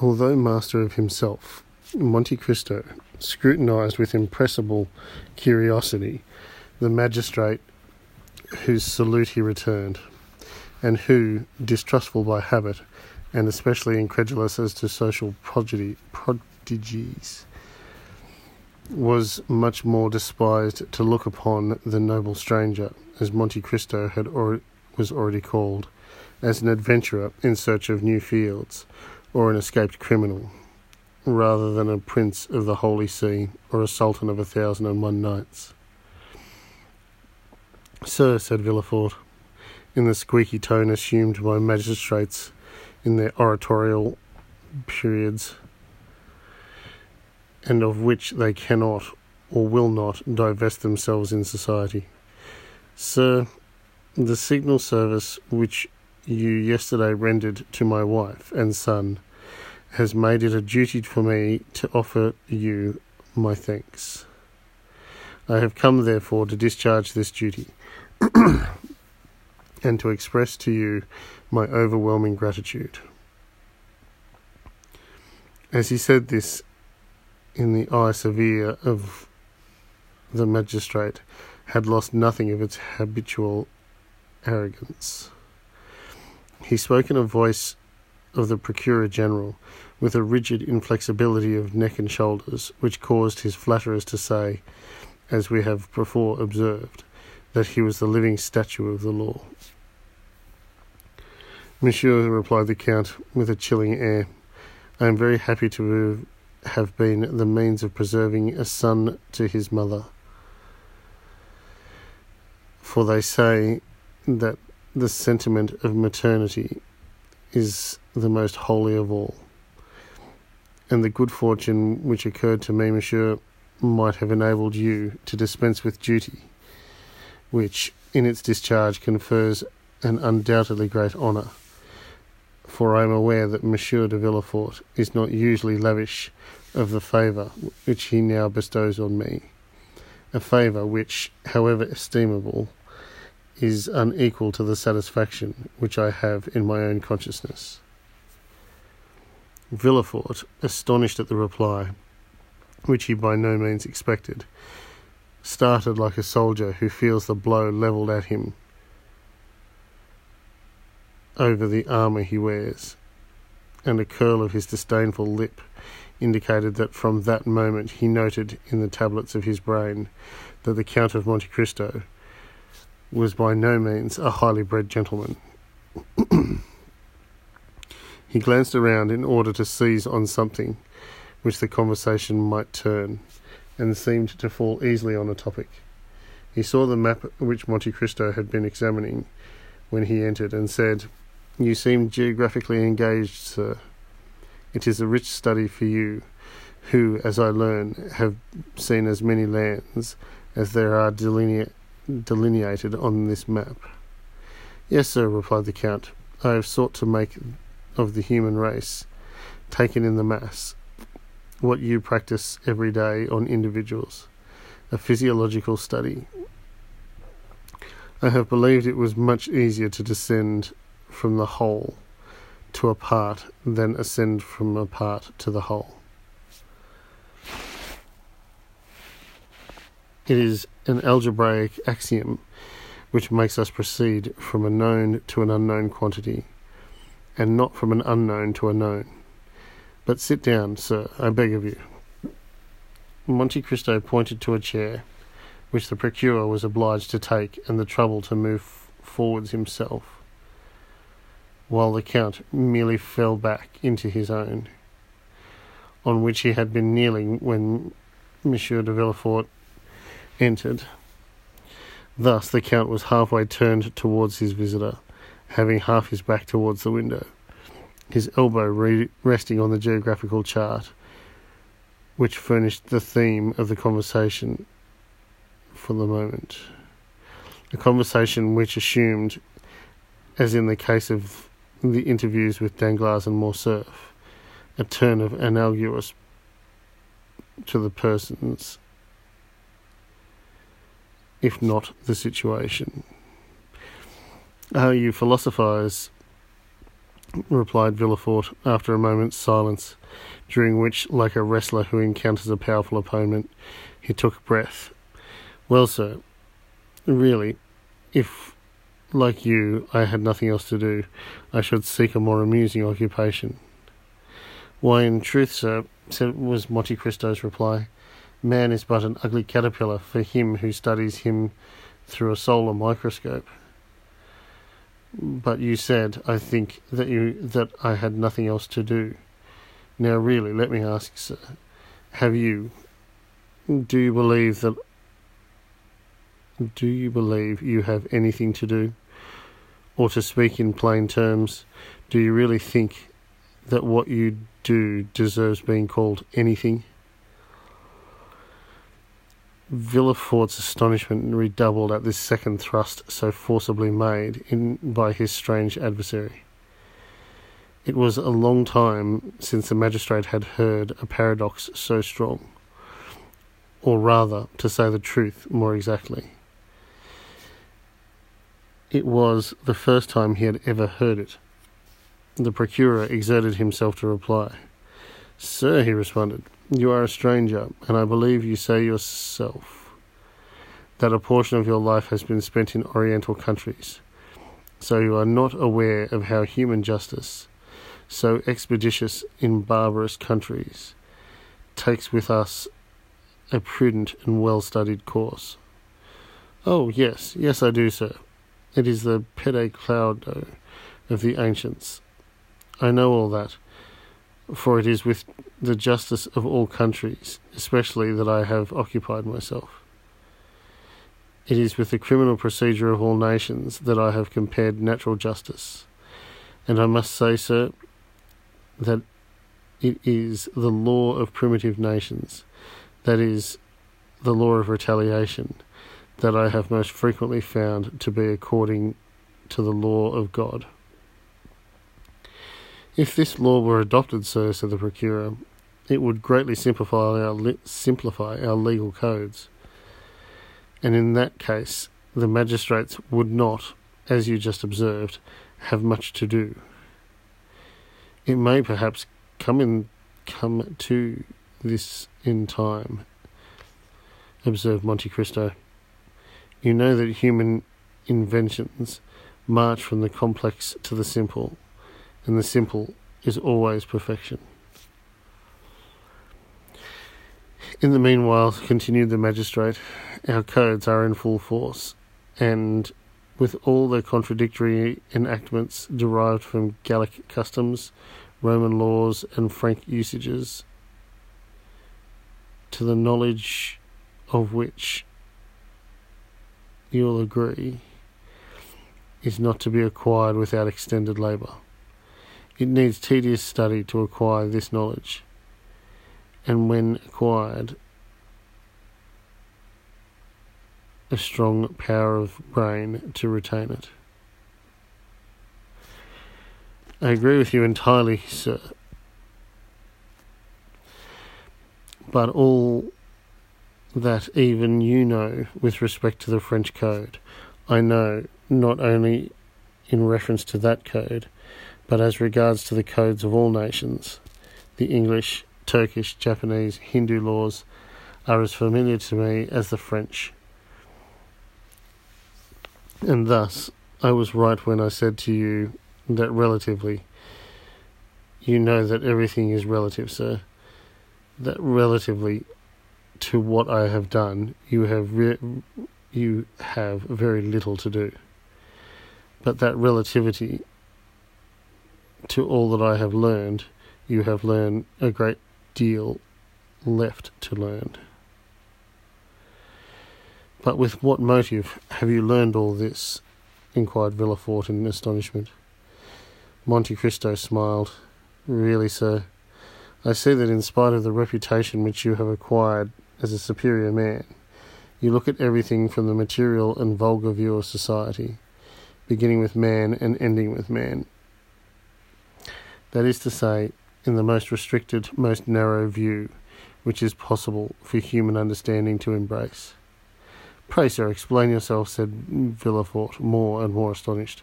Although master of himself, Monte Cristo scrutinized with impressible curiosity the magistrate whose salute he returned, and who, distrustful by habit, and especially incredulous as to social prodigy, prodigies, was much more despised to look upon the noble stranger, as Monte Cristo had or, was already called, as an adventurer in search of new fields, or an escaped criminal, rather than a prince of the Holy See or a sultan of a thousand and one nights. Sir, said Villefort, in the squeaky tone assumed by magistrates in their oratorial periods, and of which they cannot or will not divest themselves in society. Sir, the signal service which you yesterday rendered to my wife and son has made it a duty for me to offer you my thanks. I have come, therefore, to discharge this duty and to express to you my overwhelming gratitude. As he said this in the eye severe of the magistrate, had lost nothing of its habitual arrogance. He spoke in a voice of the Procureur General, with a rigid inflexibility of neck and shoulders, which caused his flatterers to say, as we have before observed, that he was the living statue of the law. Monsieur, replied the Count, with a chilling air, I am very happy to have been the means of preserving a son to his mother. For they say that the sentiment of maternity is the most holy of all. And the good fortune which occurred to me, monsieur, might have enabled you to dispense with duty, which, in its discharge, confers an undoubtedly great honour. For I am aware that Monsieur de Villefort is not usually lavish of the favour which he now bestows on me, a favour which, however estimable, is unequal to the satisfaction which I have in my own consciousness. Villefort, astonished at the reply, which he by no means expected, started like a soldier who feels the blow levelled at him over the armour he wears, and a curl of his disdainful lip indicated that from that moment he noted in the tablets of his brain that the Count of Monte Cristo was by no means a highly bred gentleman. he glanced around in order to seize on something which the conversation might turn, and seemed to fall easily on a topic. He saw the map which Monte Cristo had been examining when he entered, and said, You seem geographically engaged, sir. It is a rich study for you, who, as I learn, have seen as many lands as there are delinea- delineated on this map. Yes, sir, replied the Count. I have sought to make of the human race, taken in the mass, what you practice every day on individuals, a physiological study. I have believed it was much easier to descend from the whole to a part than ascend from a part to the whole. It is an algebraic axiom which makes us proceed from a known to an unknown quantity, and not from an unknown to a known. But sit down, sir, I beg of you. Monte Cristo pointed to a chair, which the procureur was obliged to take and the trouble to move forwards himself, while the count merely fell back into his own, on which he had been kneeling when Monsieur de Villefort entered. Thus the Count was halfway turned towards his visitor, having half his back towards the window, his elbow re- resting on the geographical chart, which furnished the theme of the conversation for the moment. A conversation which assumed, as in the case of the interviews with Danglars and Morcerf, a turn of analogous to the persons if not the situation. How you philosophize replied Villefort after a moment's silence, during which, like a wrestler who encounters a powerful opponent, he took breath. Well, sir, really, if, like you, I had nothing else to do, I should seek a more amusing occupation. Why, in truth, sir, was Monte Cristo's reply, man is but an ugly caterpillar for him who studies him through a solar microscope. But you said, I think, that you that I had nothing else to do. Now, really, let me ask, sir, have you? Do you believe that? Do you believe you have anything to do? Or to speak in plain terms, do you really think that what you do deserves being called anything? Villefort's astonishment redoubled at this second thrust so forcibly made in by his strange adversary. It was a long time since the magistrate had heard a paradox so strong, or rather, to say the truth more exactly. It was the first time he had ever heard it. The procureur exerted himself to reply. Sir, he responded, you are a stranger, and I believe you say yourself that a portion of your life has been spent in Oriental countries. So you are not aware of how human justice, so expeditious in barbarous countries, takes with us a prudent and well studied course. Oh, yes, yes, I do, sir. It is the pede claudo of the ancients. I know all that for it is with the justice of all countries, especially, that I have occupied myself. It is with the criminal procedure of all nations that I have compared natural justice. And I must say, sir, that it is the law of primitive nations, that is, the law of retaliation, that I have most frequently found to be according to the law of God. If this law were adopted, sir, said the procureur, it would greatly simplify our li- simplify our legal codes. And in that case, the magistrates would not, as you just observed, have much to do. It may perhaps come in come to this in time, observed Monte Cristo. You know that human inventions march from the complex to the simple and the simple is always perfection. In the meanwhile, continued the magistrate, our codes are in full force, and with all their contradictory enactments derived from Gallic customs, Roman laws, and Frank usages, to the knowledge of which you'll agree is not to be acquired without extended labour. It needs tedious study to acquire this knowledge, and when acquired, a strong power of brain to retain it. I agree with you entirely, sir. But all that even you know with respect to the French code, I know not only in reference to that code, but as regards to the codes of all nations, the English, Turkish, Japanese, Hindu laws are as familiar to me as the French. And thus, I was right when I said to you that relatively, you know that everything is relative, sir. That relatively to what I have done, you have re- you have very little to do. But that relativity to all that I have learned, you have learned a great deal left to learn. But with what motive have you learned all this? inquired Villefort in astonishment. Monte Cristo smiled. Really, sir, I see that in spite of the reputation which you have acquired as a superior man, you look at everything from the material and vulgar view of society, beginning with man and ending with man, that is to say, in the most restricted, most narrow view which is possible for human understanding to embrace. Pray, sir, explain yourself, said Villefort, more and more astonished.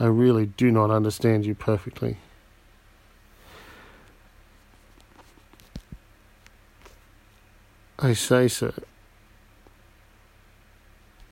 I really do not understand you perfectly. I say, sir,